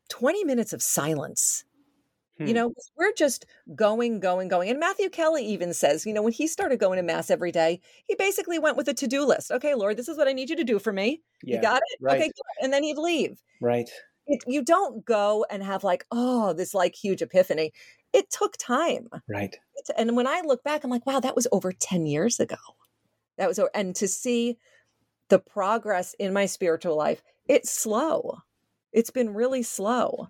20 minutes of silence hmm. you know we're just going going going and matthew kelly even says you know when he started going to mass every day he basically went with a to-do list okay lord this is what i need you to do for me yeah, you got it right. okay good. and then he'd leave right it, you don't go and have like oh this like huge epiphany it took time. Right. And when I look back, I'm like, wow, that was over 10 years ago. That was, and to see the progress in my spiritual life, it's slow. It's been really slow.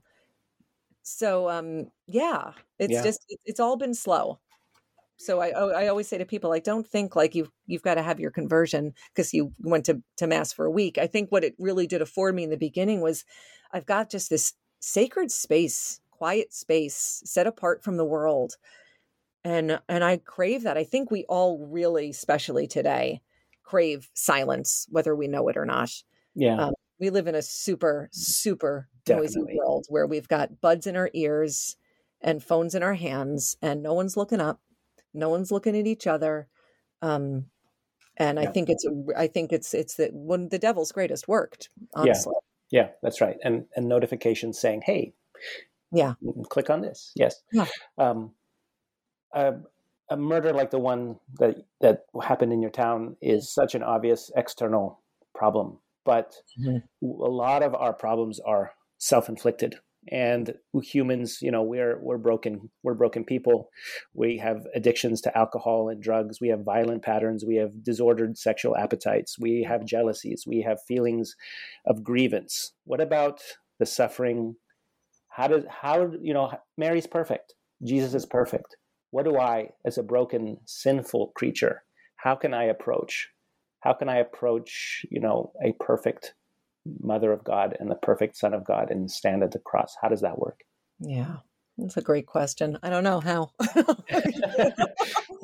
So, um, yeah, it's yeah. just, it's all been slow. So I, I always say to people, like, don't think like you've, you've got to have your conversion because you went to, to mass for a week. I think what it really did afford me in the beginning was I've got just this sacred space quiet space set apart from the world and and i crave that i think we all really especially today crave silence whether we know it or not yeah um, we live in a super super Definitely. noisy world where we've got buds in our ears and phones in our hands and no one's looking up no one's looking at each other um and yeah. i think it's i think it's it's that when the devil's greatest worked honestly yeah. yeah that's right and and notifications saying hey yeah. Click on this. Yes. Yeah. Um, a, a murder like the one that that happened in your town is such an obvious external problem, but mm-hmm. a lot of our problems are self-inflicted. And humans you know we're we're broken we're broken people. We have addictions to alcohol and drugs. We have violent patterns. We have disordered sexual appetites. We have jealousies. We have feelings of grievance. What about the suffering? How does how you know Mary's perfect. Jesus is perfect. What do I, as a broken, sinful creature, how can I approach? How can I approach, you know, a perfect mother of God and the perfect son of God and stand at the cross? How does that work? Yeah. That's a great question. I don't know how. [LAUGHS]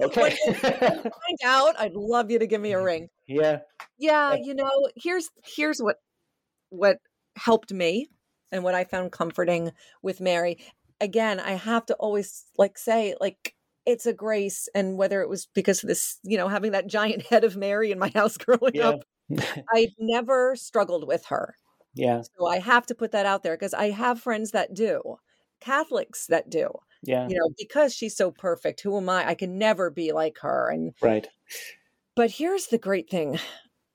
okay. find out. I'd love you to give me a ring. Yeah. Yeah, you know, here's here's what what helped me and what I found comforting with Mary. Again, I have to always like say like it's a grace and whether it was because of this, you know, having that giant [LAUGHS] head of Mary in my house [LAUGHS] growing Yeah. up, [LAUGHS] I never struggled with her. Yeah. So I have to put that out there because I have friends that do, Catholics that do. Yeah. You know, because she's so perfect, who am I? I can never be like her. And Right. but here's the great thing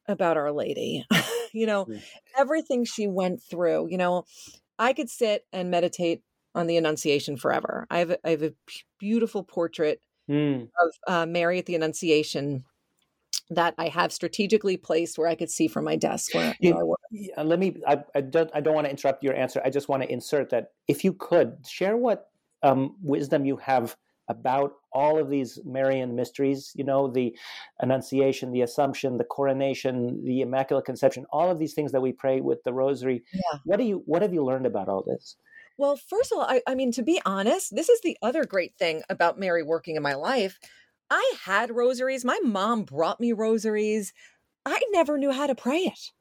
about Our Lady. [LAUGHS] you know, Mm. everything she went through, you know, I could sit and meditate on the Annunciation forever. I have a, I have a beautiful portrait Mm. of uh, Mary at the Annunciation that I have strategically placed where I could see from my desk where, You- where I work. Yeah, let me. I, I don't. I don't want to interrupt your answer. I just want to insert that if you could share what um, wisdom you have about all of these Marian mysteries. You know, the Annunciation, the Assumption, the Coronation, the Immaculate Conception. All of these things that we pray with the Rosary. Yeah. What do you? What have you learned about all this? Well, first of all, I, I mean, to be honest, this is the other great thing about Mary working in my life. I had rosaries. My mom brought me rosaries. I never knew how to pray it.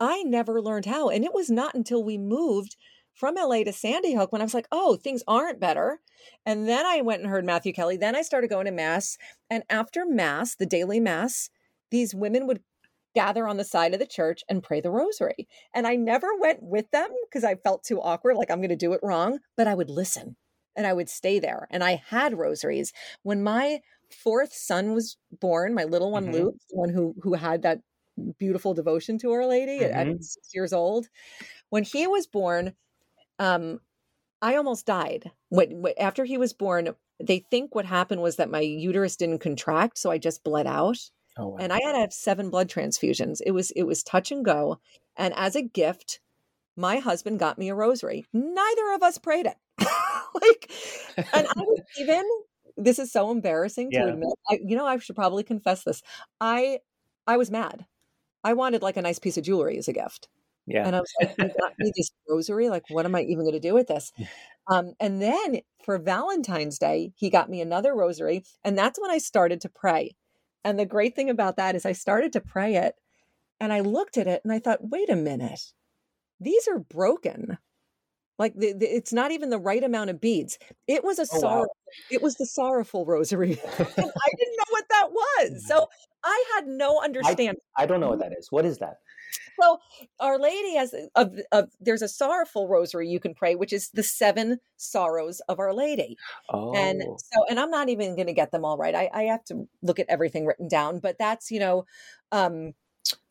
I never learned how. And it was not until we moved from LA to Sandy Hook when I was like, oh, things aren't better. And then I went and heard Matthew Kelly. Then I started going to Mass. And after Mass, the daily Mass, these women would gather on the side of the church and pray the rosary. And I never went with them because I felt too awkward, like I'm going to do it wrong, but I would listen and I would stay there. And I had rosaries. When my fourth son was born, my little one Mhm. Luke, the one who who had that beautiful devotion to Our Lady at- at Mhm. six years old, when he was born, um, I almost died. When, when after he was born, they think what happened was that my uterus didn't contract, so I just bled out Oh, wow. and I had to have seven blood transfusions. It was it was touch and go. And as a gift, my husband got me a rosary. Neither of us prayed it. [LAUGHS] like, and I was [LAUGHS] even. This is so embarrassing to Yeah. admit. I, you know, I should probably confess this. I I was mad. I wanted like a nice piece of jewelry as a gift. yeah. And I was like, you got me this rosary. Like, what am I even going to do with this? [LAUGHS] Um, and then for Valentine's Day, he got me another rosary. And that's when I started to pray. And the great thing about that is I started to pray it and I looked at it and I thought, wait a minute, these are broken. Like the, the- it's not even the right amount of beads. It was a Oh, wow. sorrow. It was the sorrowful rosary. [LAUGHS] [LAUGHS] I didn't know what that was. Mm. So I had no understanding. I don't know what mm. that is. What is that? So Our Lady has uh, of, of there's a sorrowful rosary you can pray, which is the seven sorrows of Our Lady. Oh, And so, and I'm not even going to get them all right. I, I have to look at everything written down, but that's you know, um,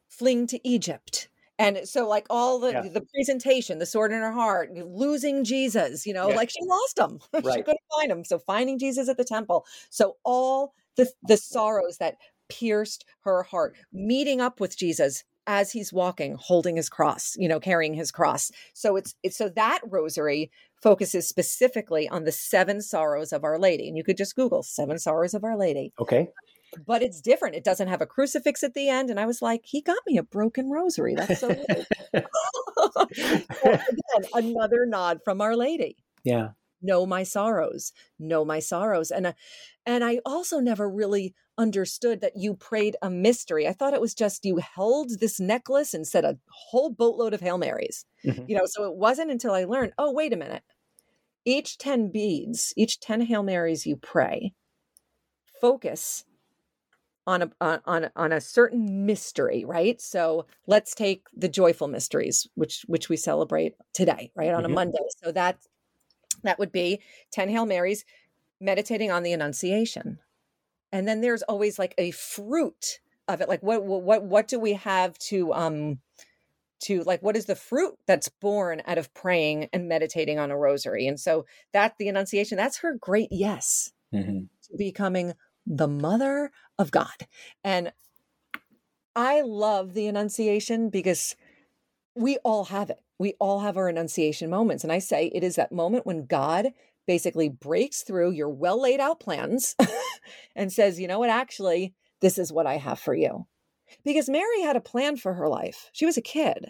fleeing to Egypt. And so, like all the Yeah. the presentation, the sword in her heart, losing Jesus, you know, Yeah. like she lost him, [LAUGHS] she couldn't find him. So finding Jesus at the temple. So all the the sorrows that pierced her heart, meeting up with Jesus as he's walking, holding his cross, you know, carrying his cross. So it's it's so that rosary focuses specifically on the seven sorrows of Our Lady, and you could just Google seven sorrows of Our Lady. okay. But it's different. It doesn't have a crucifix at the end, and I was like, he got me a broken rosary. That's so. weird. [LAUGHS] [LAUGHS] Again, another nod from Our Lady Yeah. know my sorrows know my sorrows and I, and i also never really understood that you prayed a mystery i thought it was just you held this necklace and said a whole boatload of hail marys Mhm. you know so it wasn't until i learned oh wait a minute each 10 beads each 10 hail marys you pray focus on a on on, on a certain mystery right so let's take the joyful mysteries which which we celebrate today right on Mhm. a monday so that that would be 10 hail marys meditating on the annunciation and then there's always like a fruit of it like what what what do we have to um to like what is the fruit that's born out of praying and meditating on a rosary and so that the annunciation that's her great yes Mhm. to becoming the mother of God. And I love the Annunciation because we all have it. We all have our Annunciation moments. And I say it is that moment when God basically breaks through your well laid out plans [LAUGHS] and says, you know what, actually, this is what I have for you. Because Mary had a plan for her life. She was a kid.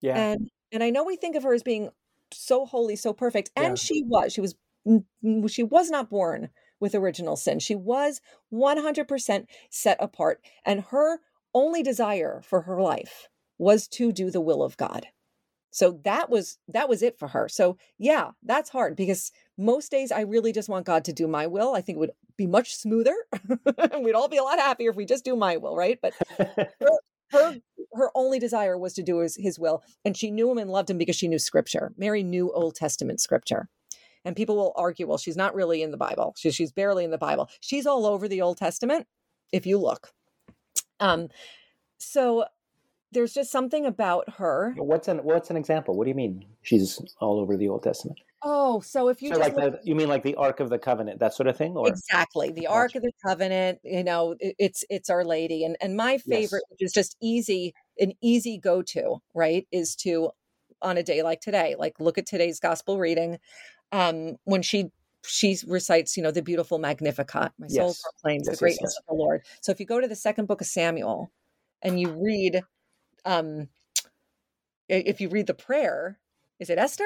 Yeah. And and I know we think of her as being so holy, so perfect. And Yeah. she was. She was n- n- she was not born with original sin. She was 100% set apart and her only desire for her life was to do the will of God. So that was that was it for her. So yeah, that's hard because most days I really just want God to do my will. I think it would be much smoother. [LAUGHS] We'd all be a lot happier if we just do my will, right? But [LAUGHS] her her only desire was to do his, his will and she knew him and loved him because she knew scripture mary knew old testament scripture and people will argue well she's not really in the bible she, she's barely in the bible she's all over the old testament if you look um so there's just something about her what's an what's an example? What do you mean? She's all over the Old Testament. oh so if you so just like look the, you mean like the Ark of the Covenant, that sort of thing, or exactly the ark of the covenant you know it- it's it's our lady and and my favorite which is just easy an easy go-to right is to on a day like today like look at today's gospel reading um when she she recites you know the beautiful magnificat my soul Yes. proclaims Yes, the greatness yes. of the lord so if you go to the second book of samuel and you read um if you read the prayer is it esther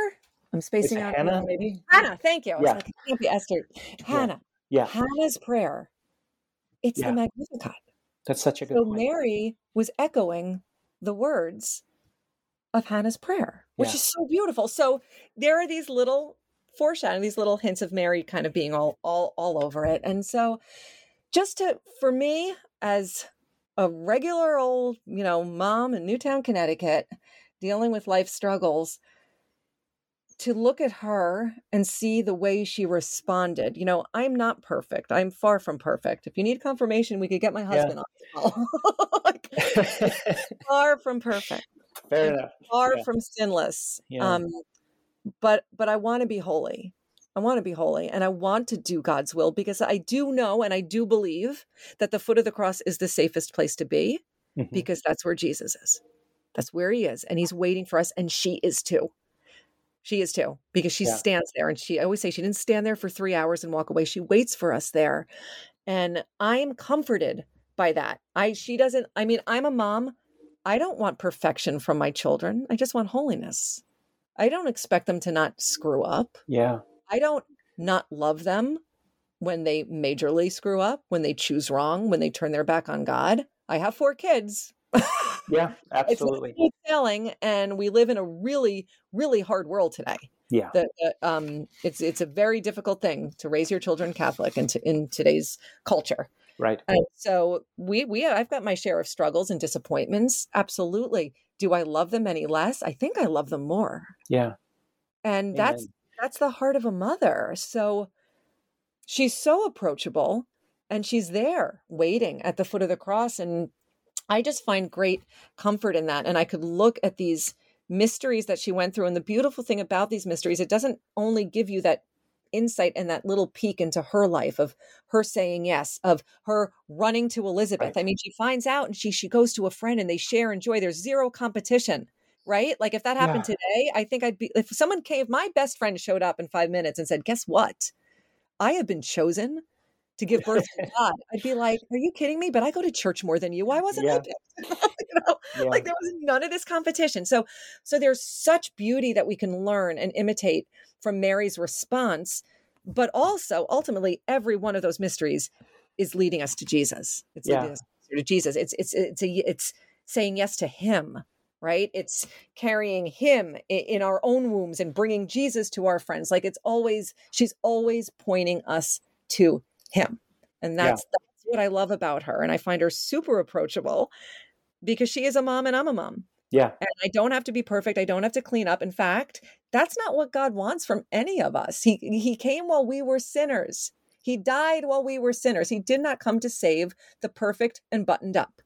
i'm spacing it out Hannah, maybe? hannah thank you Yeah. like, it can't be esther hannah Yeah, Hannah's prayer. It's Yeah. the Magnificat. that's such a good So point. Mary was echoing the words of Hannah's prayer, which Yeah. is so beautiful. So there are these little foreshadowing, these little hints of Mary kind of being all all all over it. And so just to for me as a regular old, you know, mom in Newtown, Connecticut, dealing with life struggles, to look at her and see the way she responded. You know, I'm not perfect. I'm far from perfect. If you need confirmation, we could get my husband on as well. [LAUGHS] like, [LAUGHS] far from perfect, Fair I'm enough. far Yeah. from sinless. Yeah. Um, but but I want to be holy. I want to be holy and I want to do God's will because I do know and I do believe that the foot of the cross is the safest place to be Mhm. because that's where Jesus is. That's where he is. And he's waiting for us. And she is too. She is too, because she Yeah. stands there. And she, I always say, she didn't stand there for three hours and walk away. She waits for us there. And I'm comforted by that. I, she doesn't, I mean, I'm a mom. I don't want perfection from my children. I just want holiness. I don't expect them to not screw up. yeah, I don't not love them when they majorly screw up, when they choose wrong, when they turn their back on God. I have four kids. yeah, [LAUGHS] it's absolutely. smooth sailing, and we live in a really, really hard world today. Yeah, That that, um, it's it's a very difficult thing to raise your children Catholic in, in today's culture. Right. And so we we I've got my share of struggles and disappointments. Absolutely. Do I love them any less? I think I love them more Yeah, and that's that's the heart of a mother so she's so approachable and she's there waiting at the foot of the cross and i just find great comfort in that and i could look at these mysteries that she went through and the beautiful thing about these mysteries it doesn't only give you that insight and that little peek into her life of her saying yes of her running to elizabeth. Right. i mean she finds out and she she goes to a friend and they share and joy. There's zero competition right? Like if that happened today i think i'd be if someone came if my best friend showed up in five minutes and said guess what? I have been chosen to give birth to [LAUGHS] god. I'd be like are you kidding me? But i go to church more than you. Why wasn't i picked? [LAUGHS] You know yeah, like there was none of this competition. So so there's such beauty that we can learn and imitate from mary's response but also ultimately every one of those mysteries is leading us to jesus. It's Yeah. leading us to jesus. It's it's it's a, it's saying yes to him right? It's carrying him in our own wombs and bringing jesus to our friends. Like it's always she's always pointing us to him. And Yeah. that's that's what i love about her. And i find her super approachable because she is a mom and i'm a mom yeah, and I don't have to be perfect. I don't have to clean up. In fact, that's not what God wants from any of us. He he came while we were sinners. He died while we were sinners. He did not come to save the perfect and buttoned up.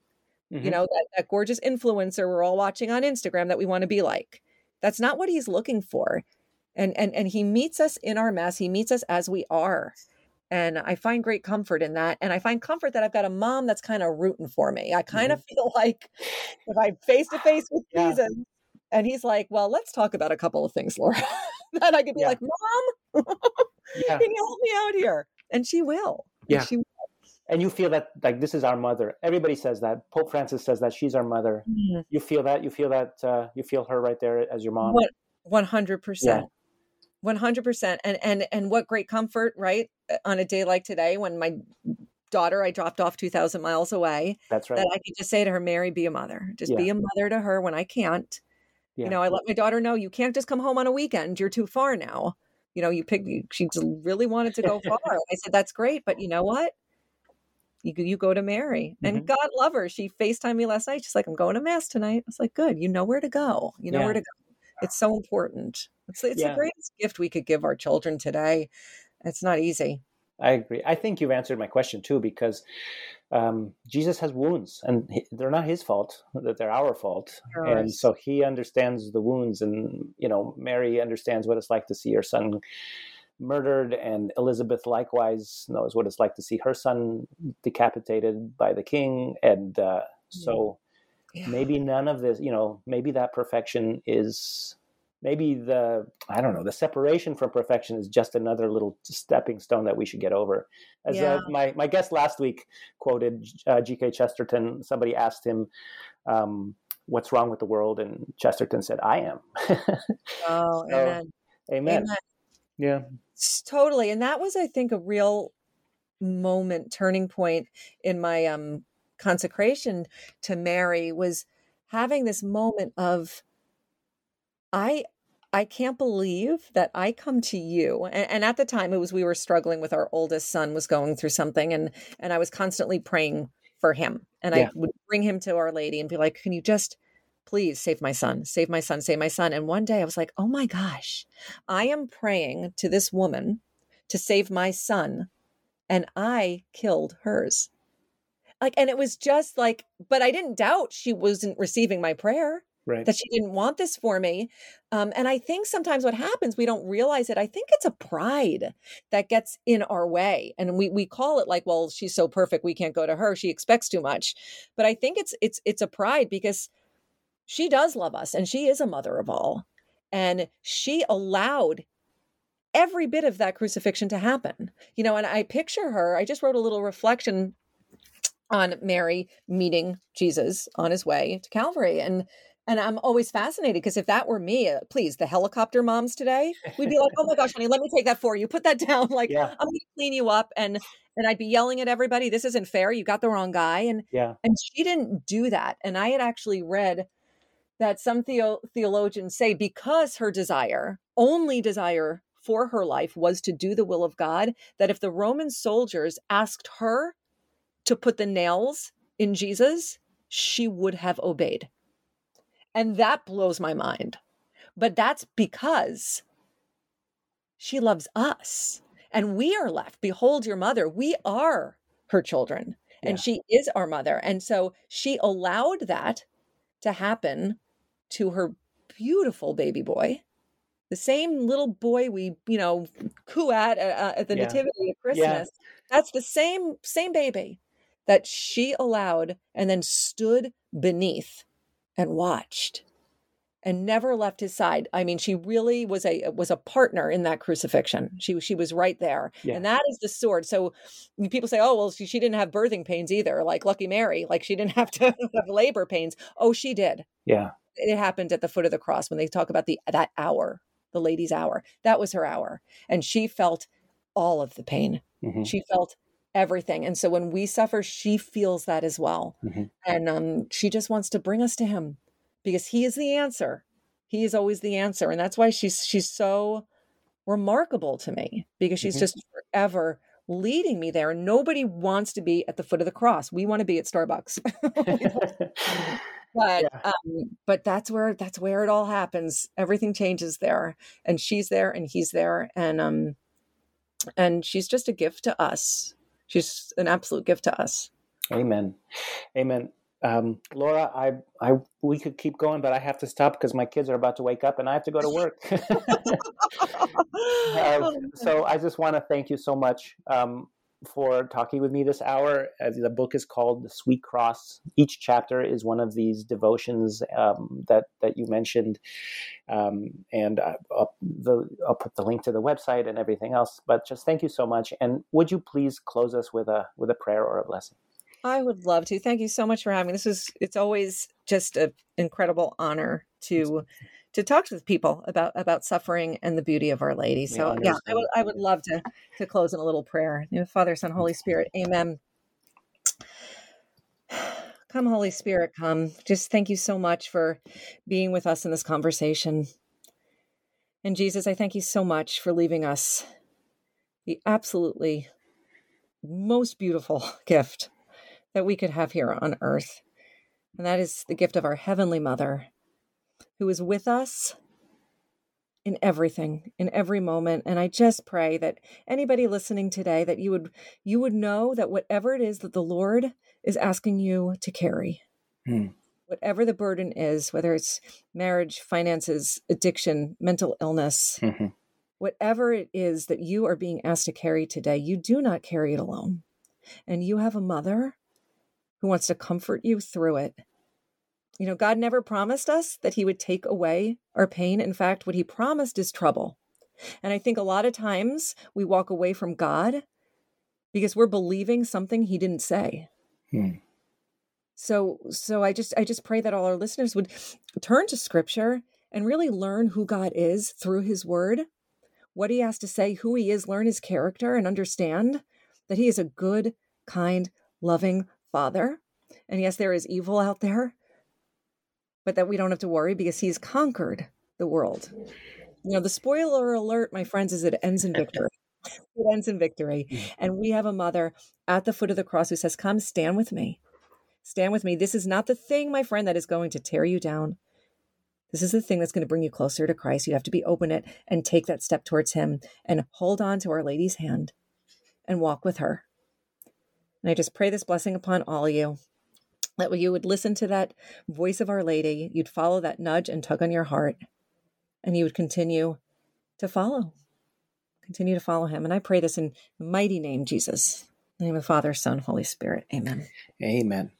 You Mhm. know, that, that gorgeous influencer we're all watching on Instagram that we want to be like. That's not what he's looking for. And and and he meets us in our mess. He meets us as we are. And I find great comfort in that. And I find comfort that I've got a mom that's kind of rooting for me. I kind of feel [LAUGHS] like if I'm face to face with Yeah. Jesus and he's like, well, let's talk about a couple of things, Laura. [LAUGHS] then I could be Yeah. like, Mom, [LAUGHS] yeah. can you help me out here? And she will. And Yeah. She, And you feel that like this is our mother. Everybody says that. Pope Francis says that she's our mother. You feel that. You feel that. Uh, you feel her right there as your mom. 100%. 100% and and and what great comfort right on a day like today when my daughter I dropped off 2000 miles away That's right. that I could just say to her Mary be a mother. Just be a mother to her when I can't. Yeah. you know I let my daughter know you can't just come home on a weekend. You're too far now. You know you pick she just really wanted to go far. [LAUGHS] I said that's great but you know what? You go- you go to Mary. And Mhm. God love her. She FaceTimed me last night. She's like I'm going to mass tonight. I was like good. You know where to go. You know Yeah. where to go it's so important it's, it's Yeah. the greatest gift we could give our children today it's not easy I agree. I think you've answered my question too, because um, Jesus has wounds, and he, they're not his fault; that they're our fault. And so he understands the wounds, and you know, Mary understands what it's like to see her son murdered, and Elizabeth likewise knows what it's like to see her son decapitated by the king. And uh, so, Yeah. maybe none of this, you know, maybe that perfection is maybe the i don't know the separation from perfection is just another little stepping stone that we should get over. As Yeah. uh, my, my guest last week quoted uh, gk chesterton. Somebody asked him um, what's wrong with the world? And chesterton said i am. [LAUGHS] Oh So, amen. amen. Amen. Yeah. Totally. And that was i think a real moment turning point in my um consecration to mary was having this moment of i i can't believe that i come to you. And, and at the time it was we were struggling with our oldest son was going through something and and i was constantly praying for him and Yeah. i would bring him to our lady and be like can you just please save my son save my son save my son? And one day i was like oh my gosh i am praying to this woman to save my son and i killed hers like and it was just like but i didn't doubt she wasn't receiving my prayer right. that she didn't want this for me um, and i think sometimes what happens we don't realize it i think it's a pride that gets in our way and we we call it like well she's so perfect we can't go to her she expects too much but i think it's it's it's a pride because she does love us and she is a mother of all and she allowed every bit of that crucifixion to happen you know and i picture her i just wrote a little reflection on mary meeting jesus on his way to calvary and and i'm always fascinated because if that were me uh, please the helicopter moms today we'd be like oh my gosh honey let me take that for you put that [LAUGHS] down like yeah i'm gonna clean you up and and i'd be yelling at everybody this isn't fair you got the wrong guy and yeah and she didn't do that. And I had actually read that some theo- theologians say because her desire, only desire for her life was to do the will of God, that if the Roman soldiers asked her to put the nails in Jesus, she would have obeyed. And that blows my mind. But that's because she loves us. And we are left. Behold your mother. We are her children and Yeah. she is our mother and so she allowed that to happen to her beautiful baby boy the same little boy we you know coo at uh, at the Yeah. nativity at christmas that's the same same baby that she allowed and then stood beneath and watched and never left his side. I mean she really was a was a partner in that crucifixion. She she was right there. Yeah. and that is the sword. So people say oh well she, she didn't have birthing pains either like lucky mary. Like she didn't [LAUGHS] have to have labor pains. Oh she did. Yeah. It happened at the foot of the cross when they talk about the that hour the lady's hour. That was her hour. And she felt all of the pain. Mhm. she felt everything and so when we suffer she feels that as well Mhm. and um, she just wants to bring us to him because he is the answer he is always the answer and that's why she's she's so remarkable to me because she's Mhm. just forever leading me there and nobody wants to be at the foot of the cross we want to be at starbucks [LAUGHS] but Yeah. um but that's where that's where it all happens everything changes there and she's there and he's there and um and she's just a gift to us she's an absolute gift to us Amen. Amen. Um, Laura, I, I, we could keep going, but I have to stop because my kids are about to wake up and I have to go to work. Uh, [LAUGHS] [LAUGHS] so I just want to thank you so much um, for talking with me this hour. Uh, the book is called The Sweet Cross. Each chapter is one of these devotions um, that that you mentioned, um, and I, I'll, the, I'll put the link to the website and everything else. But just thank you so much, and would you please close us with a with a prayer or a blessing? I would love to. Thank you so much for having me. This is it's always just an incredible honor to to talk to people about about suffering and the beauty of Our Lady. So yeah, I would I would love to to close in a little prayer. Father, Son, Holy Spirit, Amen. Come, Holy Spirit, come. Just thank you so much for being with us in this conversation. And Jesus, I thank you so much for leaving us the absolutely most beautiful [LAUGHS] gift that we could have here on earth. And that is the gift of our Heavenly Mother, who is with us in everything in every moment and i just pray that anybody listening today that you would you would know that whatever it is that the lord is asking you to carry hmm. whatever the burden is whether it's marriage finances addiction mental illness mm-hmm. whatever it is that you are being asked to carry today you do not carry it alone and you have a mother who wants to comfort you through it you know, God never promised us that He would take away our pain. In fact, what He promised is trouble. And I think a lot of times we walk away from God because we're believing something He didn't say. Hmm. So, so I just, I just pray that all our listeners would turn to Scripture and really learn who God is through His Word, what He has to say, who He is, learn His character, and understand that He is a good, kind, loving Father. And yes, there is evil out there, but that we don't have to worry because he's conquered the world. You know, the spoiler alert, my friends, is it ends in [LAUGHS] victory. it ends in victory. And we have a mother at the foot of the cross who says, Come stand with me. Stand with me. This is not the thing, my friend, that is going to tear you down. This is the thing that's going to bring you closer to Christ. You have to be open it and take that step towards Him and hold on to Our Lady's hand and walk with her. And I just pray this blessing upon all of you that you would listen to that voice of Our Lady, you'd follow that nudge and tug on your heart, and you would continue to follow. Continue to follow him. And I pray this in mighty name, Jesus. In the name of the Father, Son, Holy Spirit. Amen. Amen.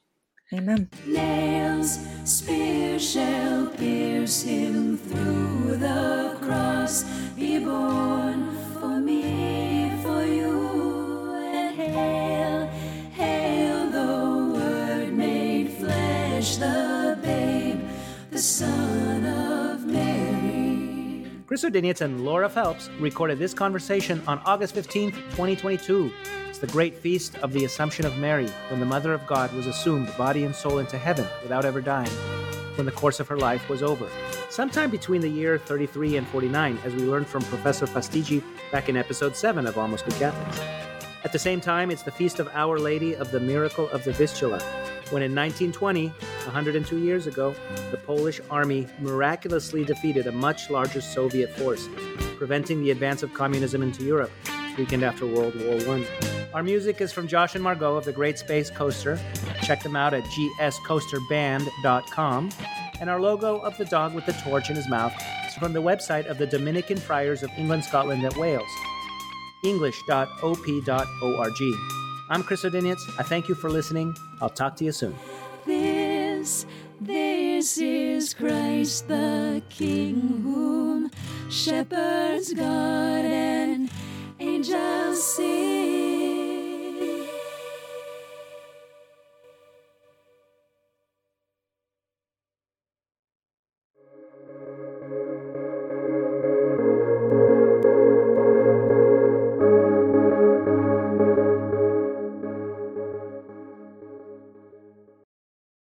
Amen. Nails, spear shall pierce him through the cross, be born for me, for you, and hail, hail the babe, the Son of Mary. Chris Odinietz and Laura Phelps recorded this conversation on August 15th, 2022 It's the great feast of the Assumption of Mary, when the Mother of God was assumed body and soul into heaven without ever dying, when the course of her life was over. Sometime between the year 33 and 49, as we learned from Professor Fastiggi back in episode 7 of Almost Good Catholics. At the same time, it's the feast of Our Lady of the Miracle of the Vistula, when in 1920, 102 years ago, the Polish army miraculously defeated a much larger Soviet force, preventing the advance of communism into Europe, weekend after World War I. Our music is from Josh and Margot of the Great Space Coaster. Check them out at gscoasterband.com. And our logo of the dog with the torch in his mouth is from the website of the Dominican Friars of England, Scotland, and Wales, english.op.org. I'm Chris Odinietz. I thank you for listening. I'll talk to you soon. This, this is Christ the King, whom shepherds guard and angels sing.